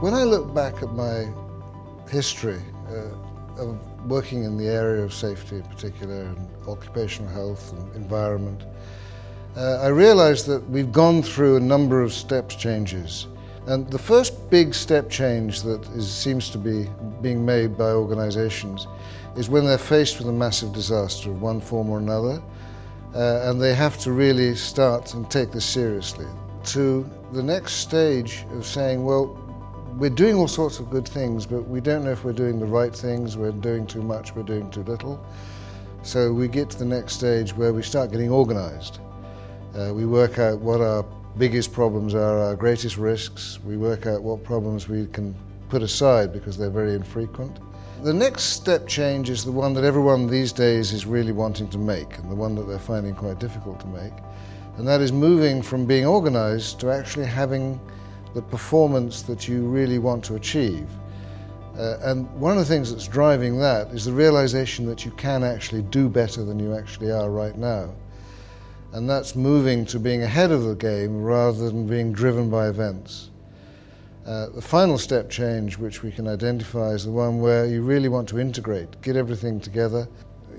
When I look back at my history uh, of working in the area of safety in particular, and occupational health and environment, uh, I realize that we've gone through a number of steps changes. And the first big step change that is, seems to be being made by organizations is when they're faced with a massive disaster of one form or another, uh, and they have to really start and take this seriously. To the next stage of saying, well, we're doing all sorts of good things, but we don't know if we're doing the right things, we're doing too much, we're doing too little. So we get to the next stage where we start getting organized. Uh, we work out what our biggest problems are, our greatest risks. We work out what problems we can put aside because they're very infrequent. The next step change is the one that everyone these days is really wanting to make, and the one that they're finding quite difficult to make. And that is moving from being organized to actually having the performance that you really want to achieve. Uh, and one of the things that's driving that is the realization that you can actually do better than you actually are right now. And that's moving to being ahead of the game rather than being driven by events. Uh, the final step change, which we can identify, is the one where you really want to integrate, get everything together.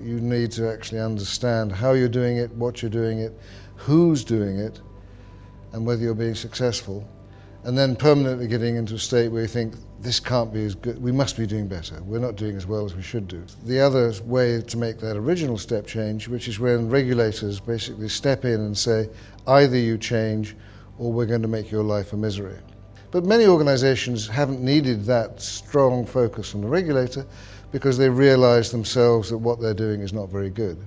You need to actually understand how you're doing it, what you're doing it, who's doing it, and whether you're being successful and then permanently getting into a state where you think this can't be as good, we must be doing better, we're not doing as well as we should do. The other way to make that original step change, which is when regulators basically step in and say, either you change or we're going to make your life a misery. But many organizations haven't needed that strong focus from the regulator because they realize themselves that what they're doing is not very good.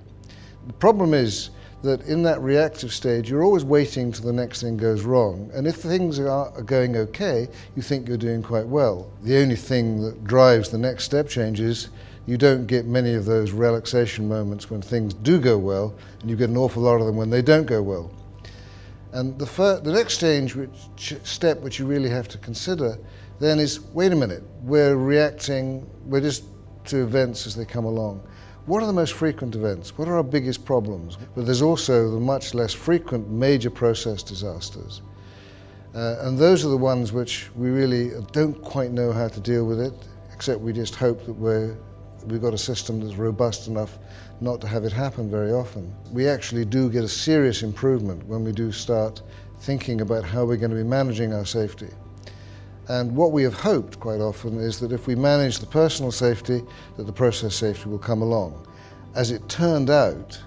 The problem is that in that reactive stage, you're always waiting till the next thing goes wrong. And if things are going okay, you think you're doing quite well. The only thing that drives the next step change is you don't get many of those relaxation moments when things do go well, and you get an awful lot of them when they don't go well. And the, fir- the next stage, which, step which you really have to consider then is wait a minute, we're reacting, we're just to events as they come along. What are the most frequent events? What are our biggest problems? But there's also the much less frequent major process disasters. Uh, and those are the ones which we really don't quite know how to deal with it, except we just hope that we're, we've got a system that's robust enough not to have it happen very often. We actually do get a serious improvement when we do start thinking about how we're going to be managing our safety. And what we have hoped quite often is that if we manage the personal safety, that the process safety will come along. As it turned out,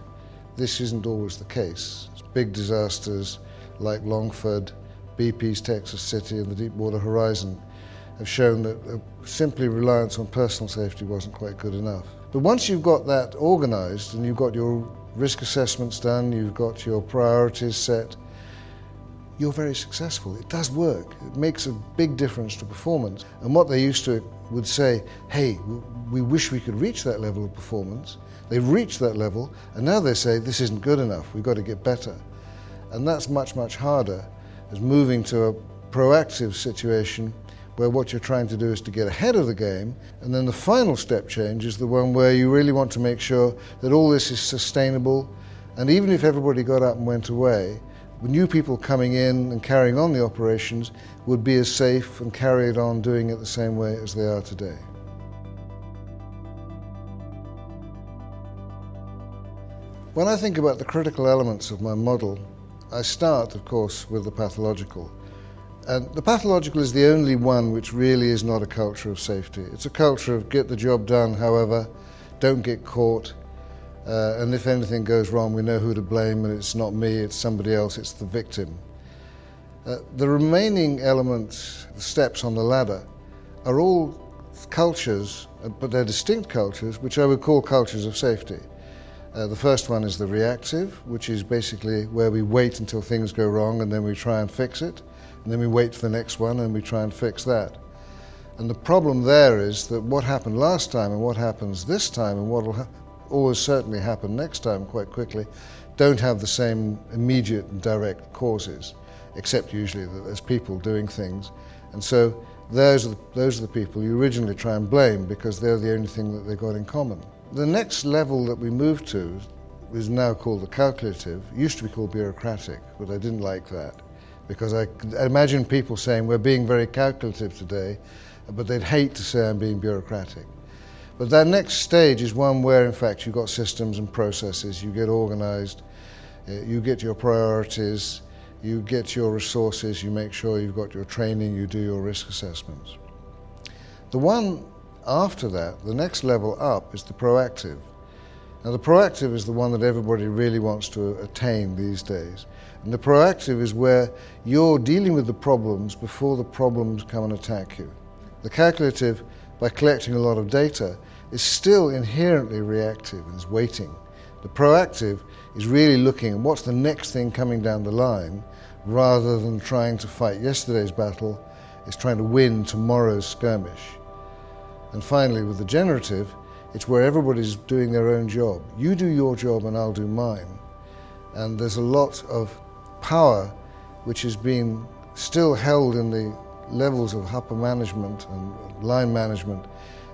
this isn't always the case. Big disasters like Longford, BP's Texas City, and the Deepwater Horizon have shown that uh, simply reliance on personal safety wasn't quite good enough. But once you've got that organized and you've got your risk assessments done, you've got your priorities set, you're very successful. It does work. It makes a big difference to performance. And what they used to would say, hey, we wish we could reach that level of performance. They've reached that level, and now they say, this isn't good enough. We've got to get better. And that's much, much harder as moving to a proactive situation where what you're trying to do is to get ahead of the game. And then the final step change is the one where you really want to make sure that all this is sustainable. And even if everybody got up and went away, new people coming in and carrying on the operations would be as safe and carry it on doing it the same way as they are today. When I think about the critical elements of my model, I start, of course, with the pathological. And the pathological is the only one which really is not a culture of safety. It's a culture of get the job done, however, don't get caught, uh, and if anything goes wrong, we know who to blame, and it's not me, it's somebody else, it's the victim. Uh, the remaining elements, the steps on the ladder, are all cultures, uh, but they're distinct cultures, which I would call cultures of safety. Uh, the first one is the reactive, which is basically where we wait until things go wrong and then we try and fix it, and then we wait for the next one and we try and fix that. And the problem there is that what happened last time and what happens this time and what will ha- always certainly happen next time quite quickly, don't have the same immediate and direct causes, except usually that there's people doing things. And so those are, the, those are the people you originally try and blame because they're the only thing that they've got in common. The next level that we move to is now called the calculative. It used to be called bureaucratic, but I didn't like that. because I imagine people saying we're being very calculative today, but they'd hate to say I'm being bureaucratic. But that next stage is one where, in fact, you've got systems and processes, you get organized, uh, you get your priorities, you get your resources, you make sure you've got your training, you do your risk assessments. The one after that, the next level up, is the proactive. Now, the proactive is the one that everybody really wants to attain these days. And the proactive is where you're dealing with the problems before the problems come and attack you. The calculative, by collecting a lot of data, is still inherently reactive and is waiting. The proactive is really looking at what's the next thing coming down the line rather than trying to fight yesterday's battle, it's trying to win tomorrow's skirmish. And finally, with the generative, it's where everybody's doing their own job. You do your job and I'll do mine. And there's a lot of power which is being still held in the levels of upper management and line management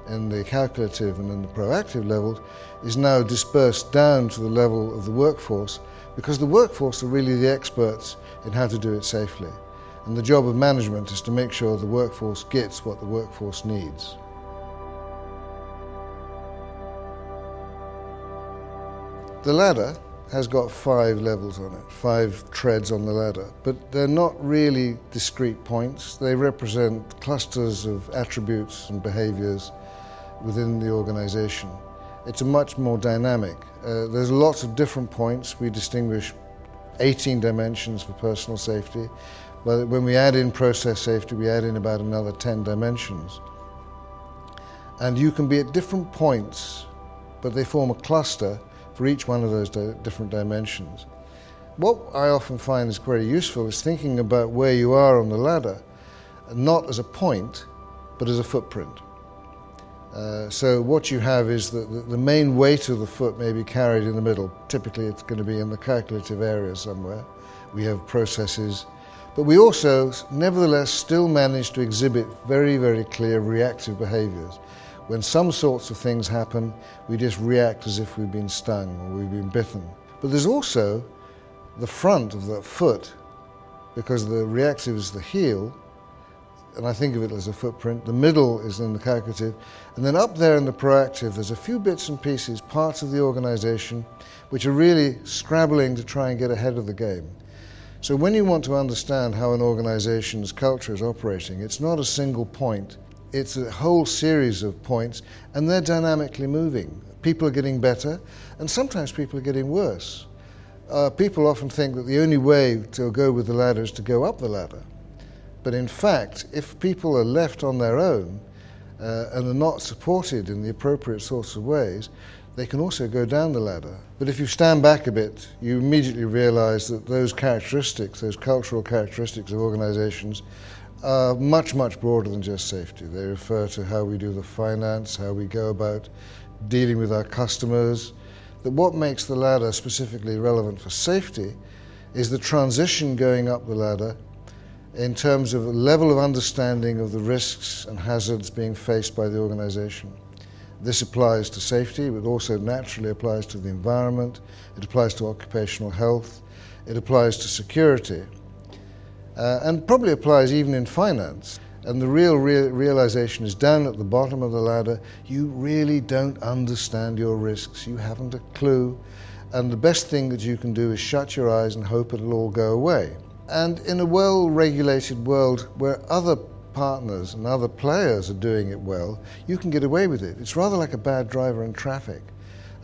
in the calculative and in the proactive levels is now dispersed down to the level of the workforce because the workforce are really the experts in how to do it safely. And the job of management is to make sure the workforce gets what the workforce needs. The ladder has got five levels on it, five treads on the ladder, but they're not really discrete points. They represent clusters of attributes and behaviors within the organization. It's a much more dynamic. Uh, there's lots of different points. We distinguish 18 dimensions for personal safety. But when we add in process safety, we add in about another 10 dimensions. And you can be at different points, but they form a cluster for each one of those di- different dimensions. What I often find is very useful is thinking about where you are on the ladder, not as a point, but as a footprint. Uh, so what you have is that the, main weight of the foot may be carried in the middle. Typically, it's going to be in the calculative area somewhere. We have processes, but we also, nevertheless, still manage to exhibit very, very clear reactive behaviors. When some sorts of things happen, we just react as if we've been stung or we've been bitten. But there's also the front of the foot, because the reactive is the heel, and I think of it as a footprint. The middle is in the calculative. And then up there in the proactive, there's a few bits and pieces, parts of the organization, which are really scrabbling to try and get ahead of the game. So when you want to understand how an organization's culture is operating, it's not a single point it's a whole series of points, and they're dynamically moving. People are getting better, and sometimes people are getting worse. Uh, people often think that the only way to go with the ladder is to go up the ladder. But in fact, if people are left on their own uh, and are not supported in the appropriate sorts of ways, they can also go down the ladder. But if you stand back a bit, you immediately realize that those characteristics, those cultural characteristics of organizations, are much, much broader than just safety. They refer to how we do the finance, how we go about dealing with our customers. That what makes the ladder specifically relevant for safety is the transition going up the ladder in terms of a level of understanding of the risks and hazards being faced by the organization. This applies to safety, but also naturally applies to the environment, it applies to occupational health, it applies to security uh, and probably applies even in finance. And the real realization is down at the bottom of the ladder, you really don't understand your risks. You haven't a clue. And the best thing that you can do is shut your eyes and hope it'll all go away. And in a well regulated world where other partners and other players are doing it well, you can get away with it. It's rather like a bad driver in traffic.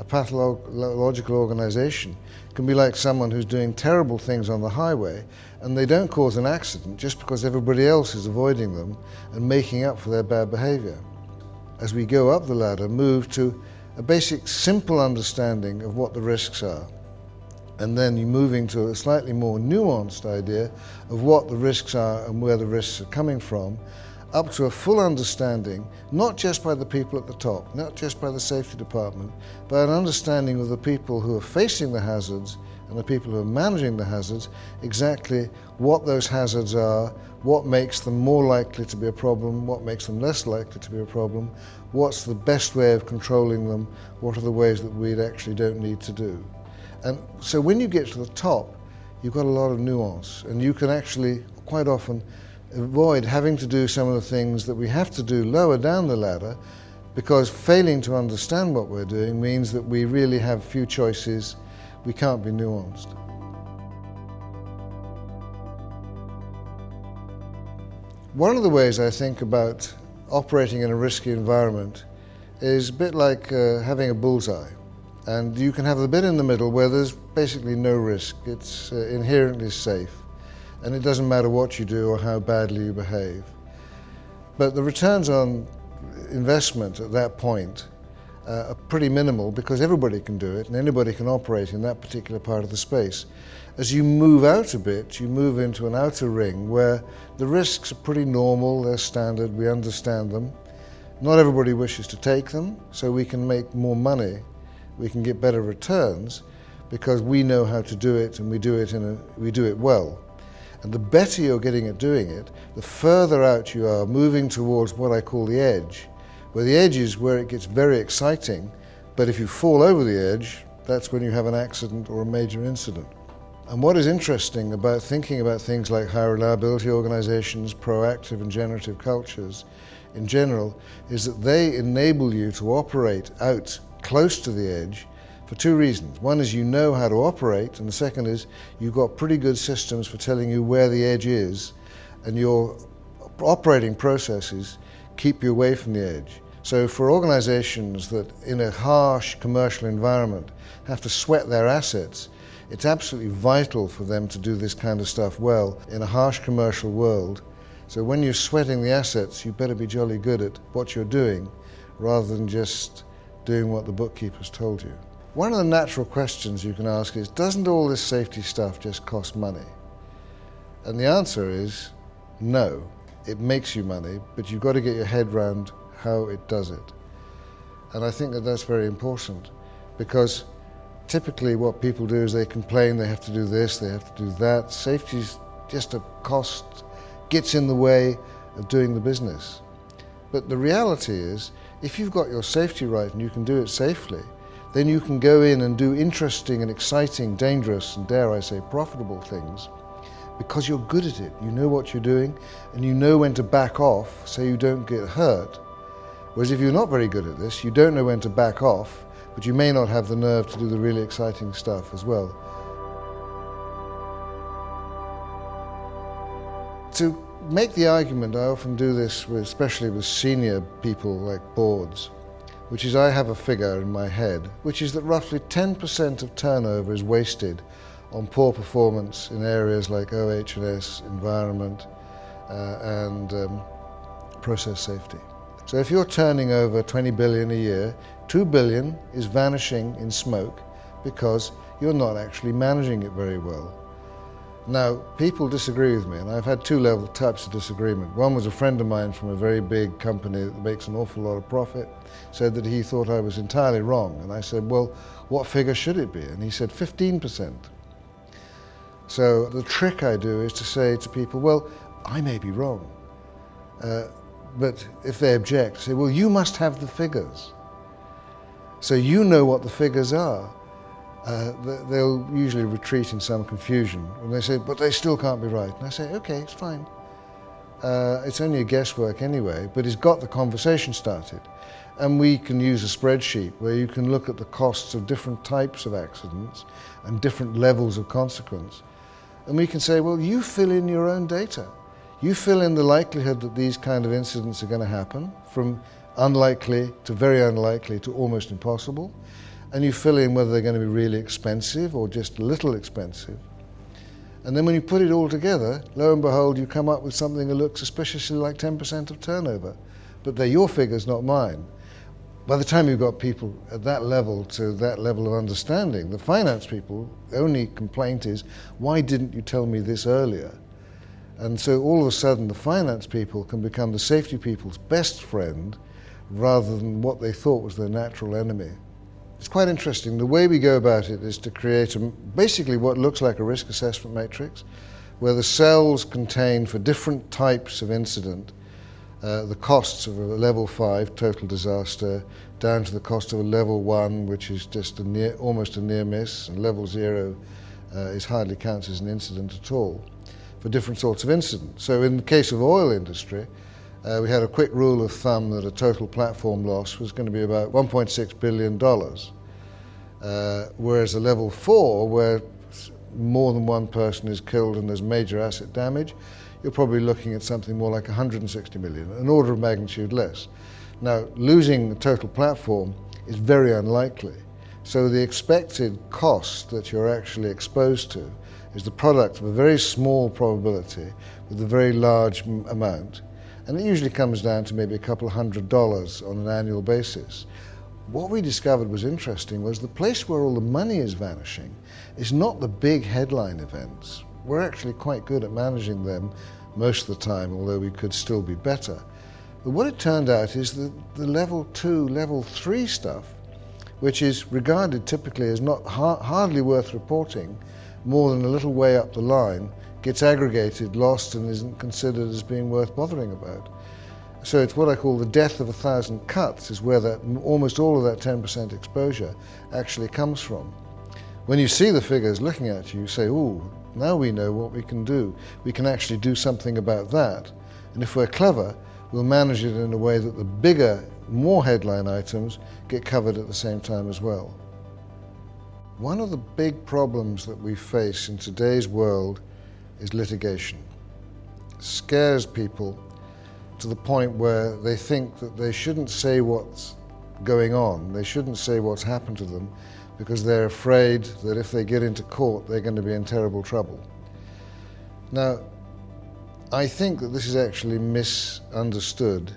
A pathological organization can be like someone who's doing terrible things on the highway and they don't cause an accident just because everybody else is avoiding them and making up for their bad behavior. As we go up the ladder, move to a basic simple understanding of what the risks are. And then you're moving to a slightly more nuanced idea of what the risks are and where the risks are coming from, up to a full understanding, not just by the people at the top, not just by the safety department, but an understanding of the people who are facing the hazards and the people who are managing the hazards exactly what those hazards are, what makes them more likely to be a problem, what makes them less likely to be a problem, what's the best way of controlling them, what are the ways that we actually don't need to do. And so when you get to the top, you've got a lot of nuance, and you can actually quite often avoid having to do some of the things that we have to do lower down the ladder because failing to understand what we're doing means that we really have few choices, we can't be nuanced. One of the ways I think about operating in a risky environment is a bit like uh, having a bullseye. And you can have the bit in the middle where there's basically no risk. It's uh, inherently safe. And it doesn't matter what you do or how badly you behave. But the returns on investment at that point uh, are pretty minimal because everybody can do it and anybody can operate in that particular part of the space. As you move out a bit, you move into an outer ring where the risks are pretty normal, they're standard, we understand them. Not everybody wishes to take them, so we can make more money, we can get better returns because we know how to do it and we do it in a, we do it well. And the better you're getting at doing it, the further out you are moving towards what I call the edge, where the edge is where it gets very exciting, but if you fall over the edge, that's when you have an accident or a major incident. And what is interesting about thinking about things like high reliability organizations, proactive and generative cultures in general, is that they enable you to operate out close to the edge for two reasons. One is you know how to operate, and the second is you've got pretty good systems for telling you where the edge is, and your operating processes keep you away from the edge. So, for organizations that in a harsh commercial environment have to sweat their assets, it's absolutely vital for them to do this kind of stuff well in a harsh commercial world. So, when you're sweating the assets, you better be jolly good at what you're doing rather than just doing what the bookkeeper's told you. One of the natural questions you can ask is Doesn't all this safety stuff just cost money? And the answer is no. It makes you money, but you've got to get your head around how it does it. And I think that that's very important because typically what people do is they complain they have to do this, they have to do that. Safety's just a cost, gets in the way of doing the business. But the reality is, if you've got your safety right and you can do it safely, then you can go in and do interesting and exciting, dangerous, and dare I say, profitable things because you're good at it. You know what you're doing and you know when to back off so you don't get hurt. Whereas if you're not very good at this, you don't know when to back off, but you may not have the nerve to do the really exciting stuff as well. To make the argument, I often do this, with, especially with senior people like boards which is I have a figure in my head, which is that roughly 10% of turnover is wasted on poor performance in areas like OH&S, environment, uh, and um, process safety. So if you're turning over 20 billion a year, 2 billion is vanishing in smoke because you're not actually managing it very well. Now, people disagree with me, and I've had two level types of disagreement. One was a friend of mine from a very big company that makes an awful lot of profit, said that he thought I was entirely wrong. And I said, Well, what figure should it be? And he said, 15%. So the trick I do is to say to people, Well, I may be wrong. Uh, but if they object, say, Well, you must have the figures. So you know what the figures are uh, they'll usually retreat in some confusion. And they say, but they still can't be right. And I say, okay, it's fine. Uh, it's only a guesswork anyway, but it's got the conversation started. And we can use a spreadsheet where you can look at the costs of different types of accidents and different levels of consequence. And we can say, well, you fill in your own data. You fill in the likelihood that these kind of incidents are going to happen from unlikely to very unlikely to almost impossible and you fill in whether they're going to be really expensive or just a little expensive. And then when you put it all together, lo and behold, you come up with something that looks suspiciously like 10% of turnover. But they're your figures, not mine. By the time you've got people at that level to that level of understanding, the finance people, the only complaint is, why didn't you tell me this earlier? And so all of a sudden, the finance people can become the safety people's best friend rather than what they thought was their natural enemy. It's quite interesting. The way we go about it is to create a, basically what looks like a risk assessment matrix, where the cells contain for different types of incident uh, the costs of a level five total disaster down to the cost of a level one, which is just a near, almost a near miss, and level zero, uh, is hardly counts as an incident at all for different sorts of incidents. So in the case of oil industry, uh, we had a quick rule of thumb that a total platform loss was going to be about 1.6 billion dollars, uh, whereas a level four, where more than one person is killed and there's major asset damage, you're probably looking at something more like 160 million, an order of magnitude less. Now, losing a total platform is very unlikely. So the expected cost that you're actually exposed to is the product of a very small probability with a very large amount. And it usually comes down to maybe a couple of hundred dollars on an annual basis. What we discovered was interesting was the place where all the money is vanishing is not the big headline events. We're actually quite good at managing them most of the time, although we could still be better. But what it turned out is that the level two, level three stuff, which is regarded typically as not hardly worth reporting, more than a little way up the line, gets aggregated, lost, and isn't considered as being worth bothering about. So it's what I call the death of a thousand cuts, is where that almost all of that 10% exposure actually comes from. When you see the figures looking at you, you say, "Oh, now we know what we can do. We can actually do something about that." And if we're clever, we'll manage it in a way that the bigger, more headline items get covered at the same time as well. One of the big problems that we face in today's world is litigation. It scares people to the point where they think that they shouldn't say what's going on, they shouldn't say what's happened to them, because they're afraid that if they get into court, they're going to be in terrible trouble. Now, I think that this is actually misunderstood.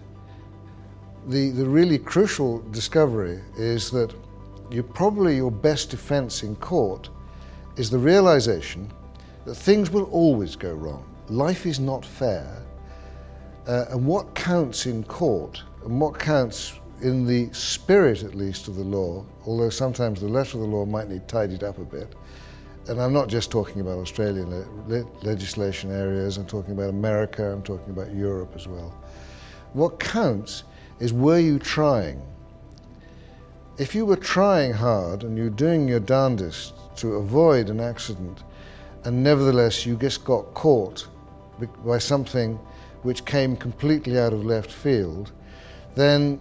The, the really crucial discovery is that you probably your best defense in court is the realization that things will always go wrong. Life is not fair. Uh, and what counts in court and what counts in the spirit, at least, of the law, although sometimes the letter of the law might need tidied up a bit. And I'm not just talking about Australian le- legislation areas, I'm talking about America, I'm talking about Europe as well. What counts is were you trying? If you were trying hard and you're doing your darndest to avoid an accident, and nevertheless you just got caught by something which came completely out of left field, then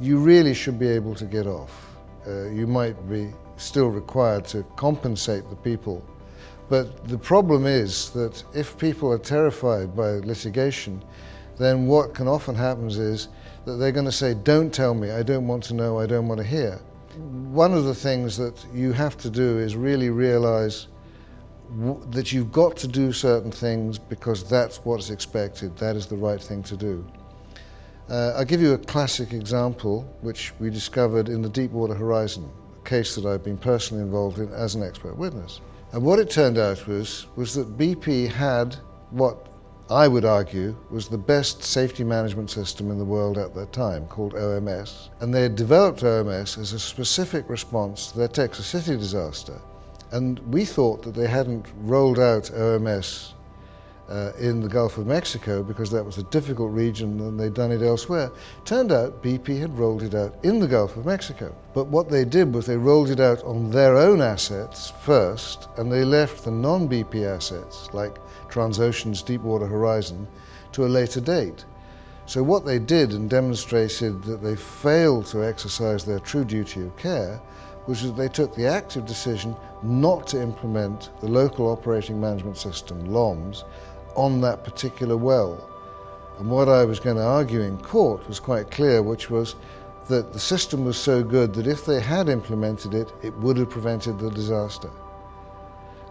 you really should be able to get off. Uh, you might be still required to compensate the people. But the problem is that if people are terrified by litigation, then what can often happen is that they're going to say, Don't tell me, I don't want to know, I don't want to hear. One of the things that you have to do is really realize that you've got to do certain things because that's what's expected, that is the right thing to do. Uh, I'll give you a classic example which we discovered in the Deepwater Horizon, a case that I've been personally involved in as an expert witness. And what it turned out was, was that BP had what I would argue was the best safety management system in the world at that time, called OMS. And they had developed OMS as a specific response to their Texas City disaster. And we thought that they hadn't rolled out OMS uh, in the Gulf of Mexico because that was a difficult region and they'd done it elsewhere. Turned out BP had rolled it out in the Gulf of Mexico. But what they did was they rolled it out on their own assets first and they left the non BP assets, like Transocean's Deepwater Horizon, to a later date. So what they did and demonstrated that they failed to exercise their true duty of care was that they took the active decision not to implement the local operating management system, LOMS, on that particular well. And what I was going to argue in court was quite clear, which was that the system was so good that if they had implemented it, it would have prevented the disaster.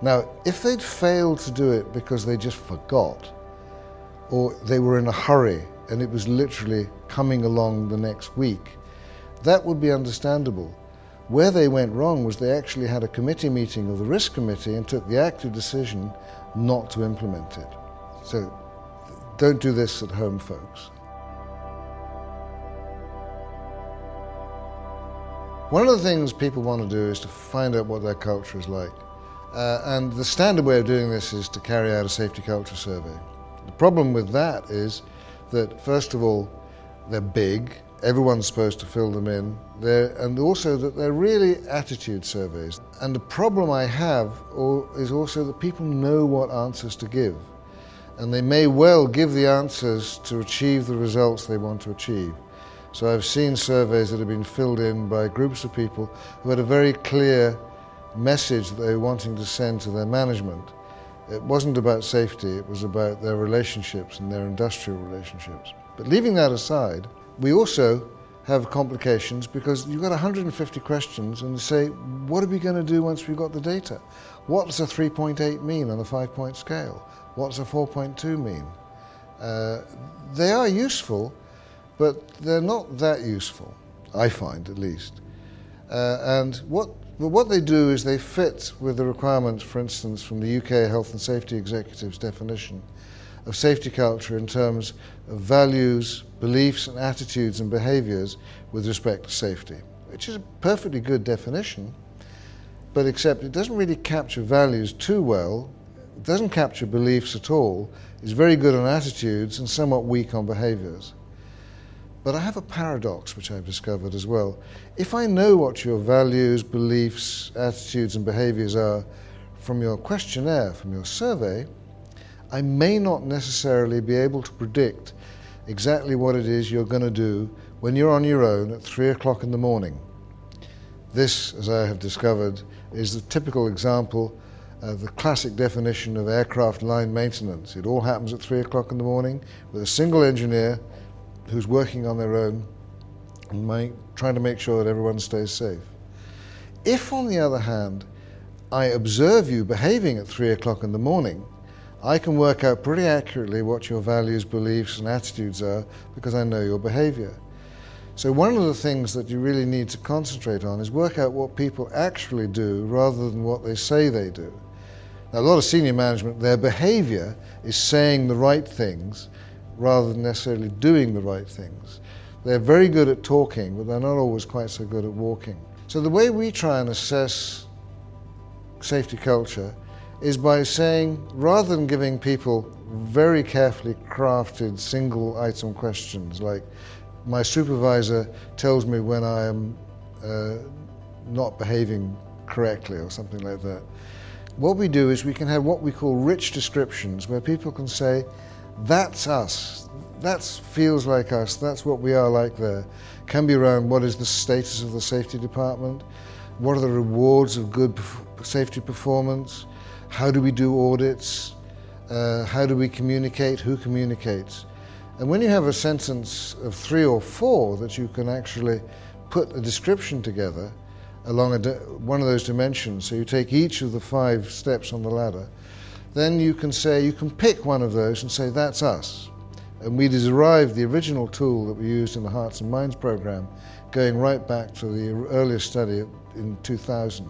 Now, if they'd failed to do it because they just forgot, or they were in a hurry and it was literally coming along the next week, that would be understandable. Where they went wrong was they actually had a committee meeting of the risk committee and took the active decision not to implement it. So don't do this at home, folks. One of the things people want to do is to find out what their culture is like. Uh, and the standard way of doing this is to carry out a safety culture survey. The problem with that is that, first of all, they're big, everyone's supposed to fill them in, they're, and also that they're really attitude surveys. And the problem I have is also that people know what answers to give. And they may well give the answers to achieve the results they want to achieve. So I've seen surveys that have been filled in by groups of people who had a very clear message that they were wanting to send to their management. It wasn't about safety, it was about their relationships and their industrial relationships. But leaving that aside, we also have complications because you've got 150 questions and say, what are we going to do once we've got the data? What does a 3.8 mean on a five point scale? What does a 4.2 mean? Uh, they are useful, but they're not that useful, I find at least. Uh, and what, what they do is they fit with the requirements, for instance, from the UK Health and Safety Executive's definition of safety culture in terms of values, beliefs, and attitudes and behaviors with respect to safety, which is a perfectly good definition, but except it doesn't really capture values too well, it doesn't capture beliefs at all, is very good on attitudes and somewhat weak on behaviors. But I have a paradox which I've discovered as well. If I know what your values, beliefs, attitudes, and behaviors are from your questionnaire, from your survey, I may not necessarily be able to predict exactly what it is you're going to do when you're on your own at three o'clock in the morning. This, as I have discovered, is the typical example of the classic definition of aircraft line maintenance. It all happens at three o'clock in the morning with a single engineer who's working on their own and trying to make sure that everyone stays safe. If, on the other hand, I observe you behaving at three o'clock in the morning, I can work out pretty accurately what your values, beliefs, and attitudes are because I know your behavior. So, one of the things that you really need to concentrate on is work out what people actually do rather than what they say they do. Now, a lot of senior management, their behavior is saying the right things rather than necessarily doing the right things. They're very good at talking, but they're not always quite so good at walking. So, the way we try and assess safety culture is by saying, rather than giving people very carefully crafted single item questions like, my supervisor tells me when I am uh, not behaving correctly or something like that. What we do is we can have what we call rich descriptions where people can say, that's us, that feels like us, that's what we are like there. Can be around what is the status of the safety department, what are the rewards of good safety performance, how do we do audits? Uh, how do we communicate? Who communicates? And when you have a sentence of three or four that you can actually put a description together along one of those dimensions, so you take each of the five steps on the ladder, then you can say, you can pick one of those and say, that's us. And we derived the original tool that we used in the Hearts and Minds program, going right back to the earliest study in 2000,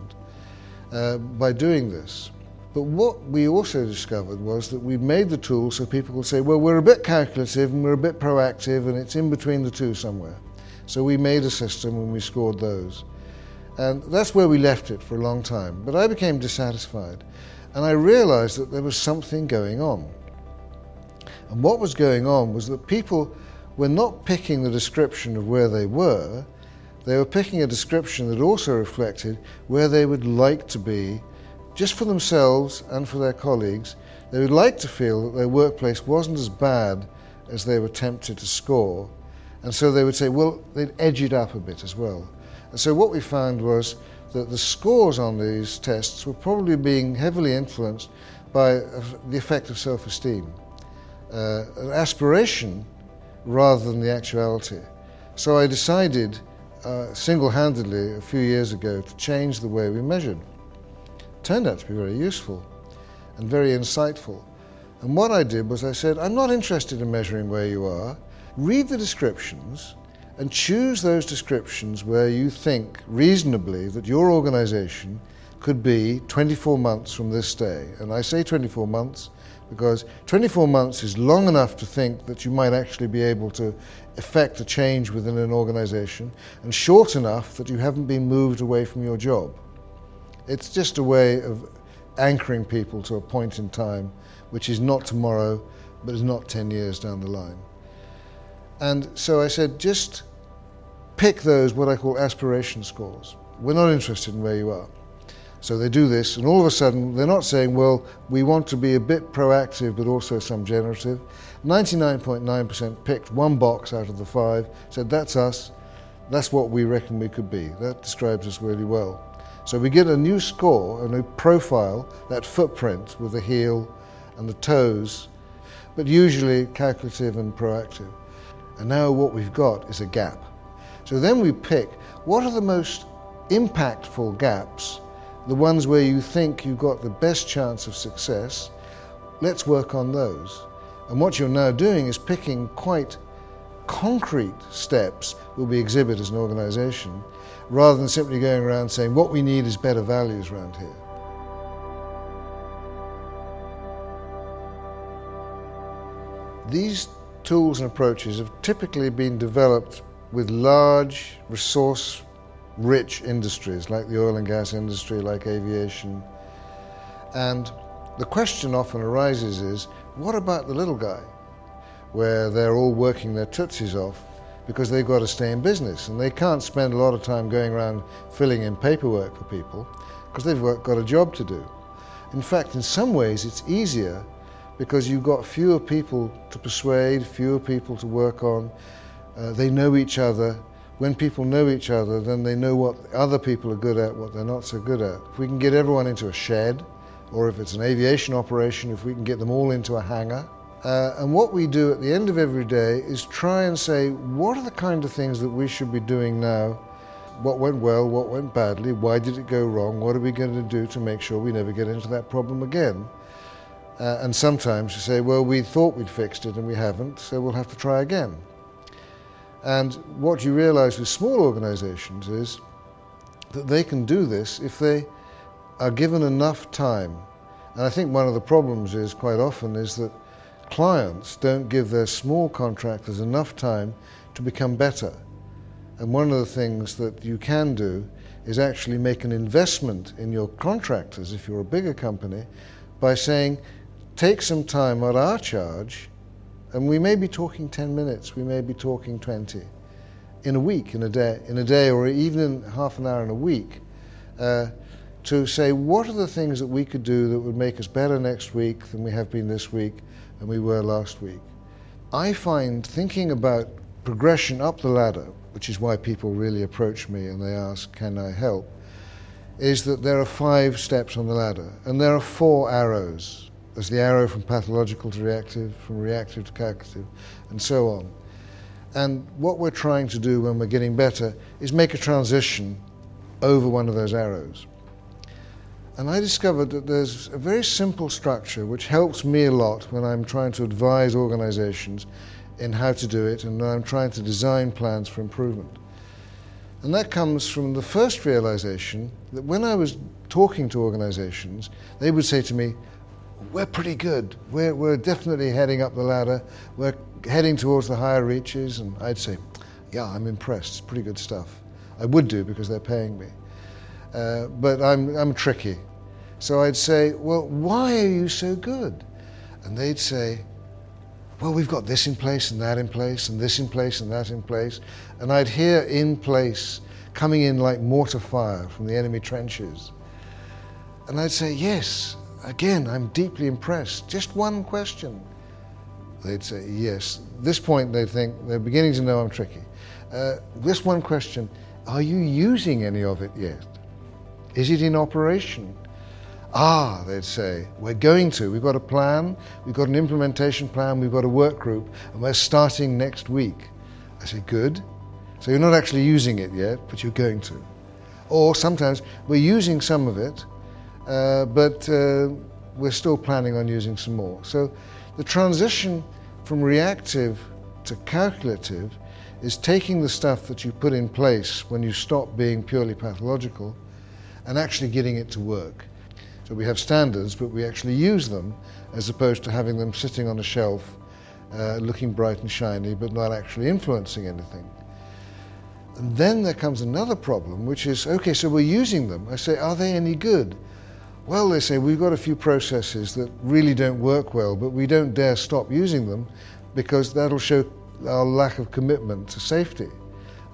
uh, by doing this. But what we also discovered was that we made the tool so people could say, well, we're a bit calculative and we're a bit proactive, and it's in between the two somewhere. So we made a system and we scored those. And that's where we left it for a long time. But I became dissatisfied. And I realized that there was something going on. And what was going on was that people were not picking the description of where they were, they were picking a description that also reflected where they would like to be just for themselves and for their colleagues, they would like to feel that their workplace wasn't as bad as they were tempted to score. And so they would say, well, they'd edge it up a bit as well. And so what we found was that the scores on these tests were probably being heavily influenced by the effect of self esteem, uh, an aspiration rather than the actuality. So I decided uh, single handedly a few years ago to change the way we measured turned out to be very useful and very insightful. And what I did was I said, I'm not interested in measuring where you are. Read the descriptions and choose those descriptions where you think reasonably that your organization could be 24 months from this day. And I say 24 months because 24 months is long enough to think that you might actually be able to effect a change within an organization, and short enough that you haven't been moved away from your job. It's just a way of anchoring people to a point in time which is not tomorrow, but is not 10 years down the line. And so I said, just pick those, what I call aspiration scores. We're not interested in where you are. So they do this, and all of a sudden, they're not saying, well, we want to be a bit proactive but also some generative. 99.9% picked one box out of the five, said, that's us, that's what we reckon we could be. That describes us really well. So we get a new score, a new profile, that footprint with the heel and the toes, but usually calculative and proactive. And now what we've got is a gap. So then we pick what are the most impactful gaps the ones where you think you've got the best chance of success, let's work on those. And what you're now doing is picking quite concrete steps will be exhibit as an organization rather than simply going around saying what we need is better values around here. These tools and approaches have typically been developed with large resource rich industries like the oil and gas industry, like aviation. And the question often arises is what about the little guy, where they're all working their tootsies off because they've got to stay in business and they can't spend a lot of time going around filling in paperwork for people because they've got a job to do. In fact, in some ways, it's easier because you've got fewer people to persuade, fewer people to work on. Uh, they know each other when people know each other, then they know what other people are good at, what they're not so good at. If we can get everyone into a shed, or if it's an aviation operation, if we can get them all into a hangar. Uh, and what we do at the end of every day is try and say, what are the kind of things that we should be doing now? What went well, what went badly, why did it go wrong, what are we going to do to make sure we never get into that problem again? Uh, and sometimes you say, well, we thought we'd fixed it and we haven't, so we'll have to try again. And what you realize with small organizations is that they can do this if they are given enough time. And I think one of the problems is quite often is that clients don't give their small contractors enough time to become better. And one of the things that you can do is actually make an investment in your contractors if you're a bigger company by saying, take some time at our charge and we may be talking 10 minutes, we may be talking 20 in a week, in a day, in a day or even in half an hour in a week, uh, to say what are the things that we could do that would make us better next week than we have been this week and we were last week. I find thinking about progression up the ladder, which is why people really approach me and they ask, Can I help? is that there are five steps on the ladder and there are four arrows there's the arrow from pathological to reactive, from reactive to calculative, and so on. And what we're trying to do when we're getting better is make a transition over one of those arrows. And I discovered that there's a very simple structure which helps me a lot when I'm trying to advise organizations in how to do it and when I'm trying to design plans for improvement. And that comes from the first realization that when I was talking to organizations, they would say to me, we're pretty good. We're, we're definitely heading up the ladder. We're heading towards the higher reaches. And I'd say, yeah, I'm impressed. It's pretty good stuff. I would do because they're paying me. Uh, but I'm, I'm tricky. So I'd say, well, why are you so good? And they'd say, well, we've got this in place and that in place and this in place and that in place. And I'd hear in place coming in like mortar fire from the enemy trenches. And I'd say, yes, Again, I'm deeply impressed. Just one question. They'd say, yes. At this point, they think they're beginning to know I'm tricky. Uh, this one question Are you using any of it yet? Is it in operation? Ah, they'd say, we're going to. We've got a plan, we've got an implementation plan, we've got a work group, and we're starting next week. I say, good. So you're not actually using it yet, but you're going to. Or sometimes we're using some of it, uh, but uh, we're still planning on using some more. So the transition from reactive to calculative is taking the stuff that you put in place when you stop being purely pathological and actually getting it to work. So we have standards, but we actually use them as opposed to having them sitting on a shelf uh, looking bright and shiny but not actually influencing anything. And then there comes another problem, which is okay, so we're using them. I say, are they any good? Well, they say we've got a few processes that really don't work well, but we don't dare stop using them because that'll show our lack of commitment to safety.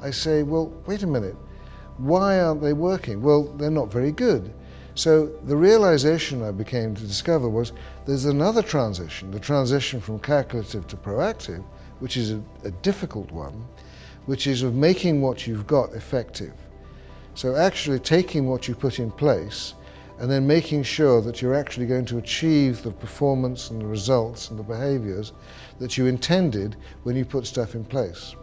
I say, well, wait a minute, why aren't they working? Well, they're not very good. So the realization I became to discover was there's another transition, the transition from calculative to proactive, which is a, a difficult one, which is of making what you've got effective. So actually taking what you put in place and then making sure that you're actually going to achieve the performance and the results and the behaviors that you intended when you put stuff in place.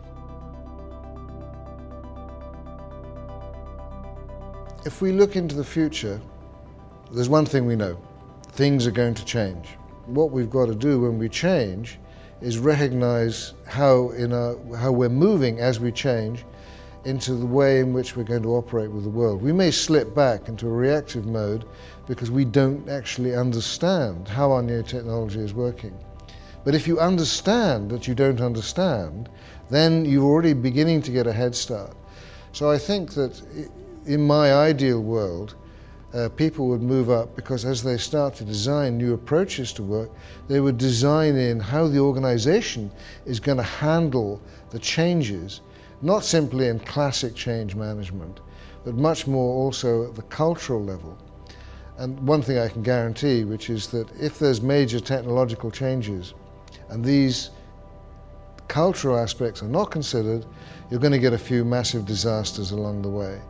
If we look into the future, there's one thing we know things are going to change. What we've got to do when we change is recognize how, in our, how we're moving as we change into the way in which we're going to operate with the world. We may slip back into a reactive mode because we don't actually understand how our new technology is working. But if you understand that you don't understand, then you're already beginning to get a head start. So I think that in my ideal world, uh, people would move up because as they start to design new approaches to work, they would design in how the organization is going to handle the changes, not simply in classic change management, but much more also at the cultural level. And one thing I can guarantee, which is that if there's major technological changes and these cultural aspects are not considered, you're going to get a few massive disasters along the way.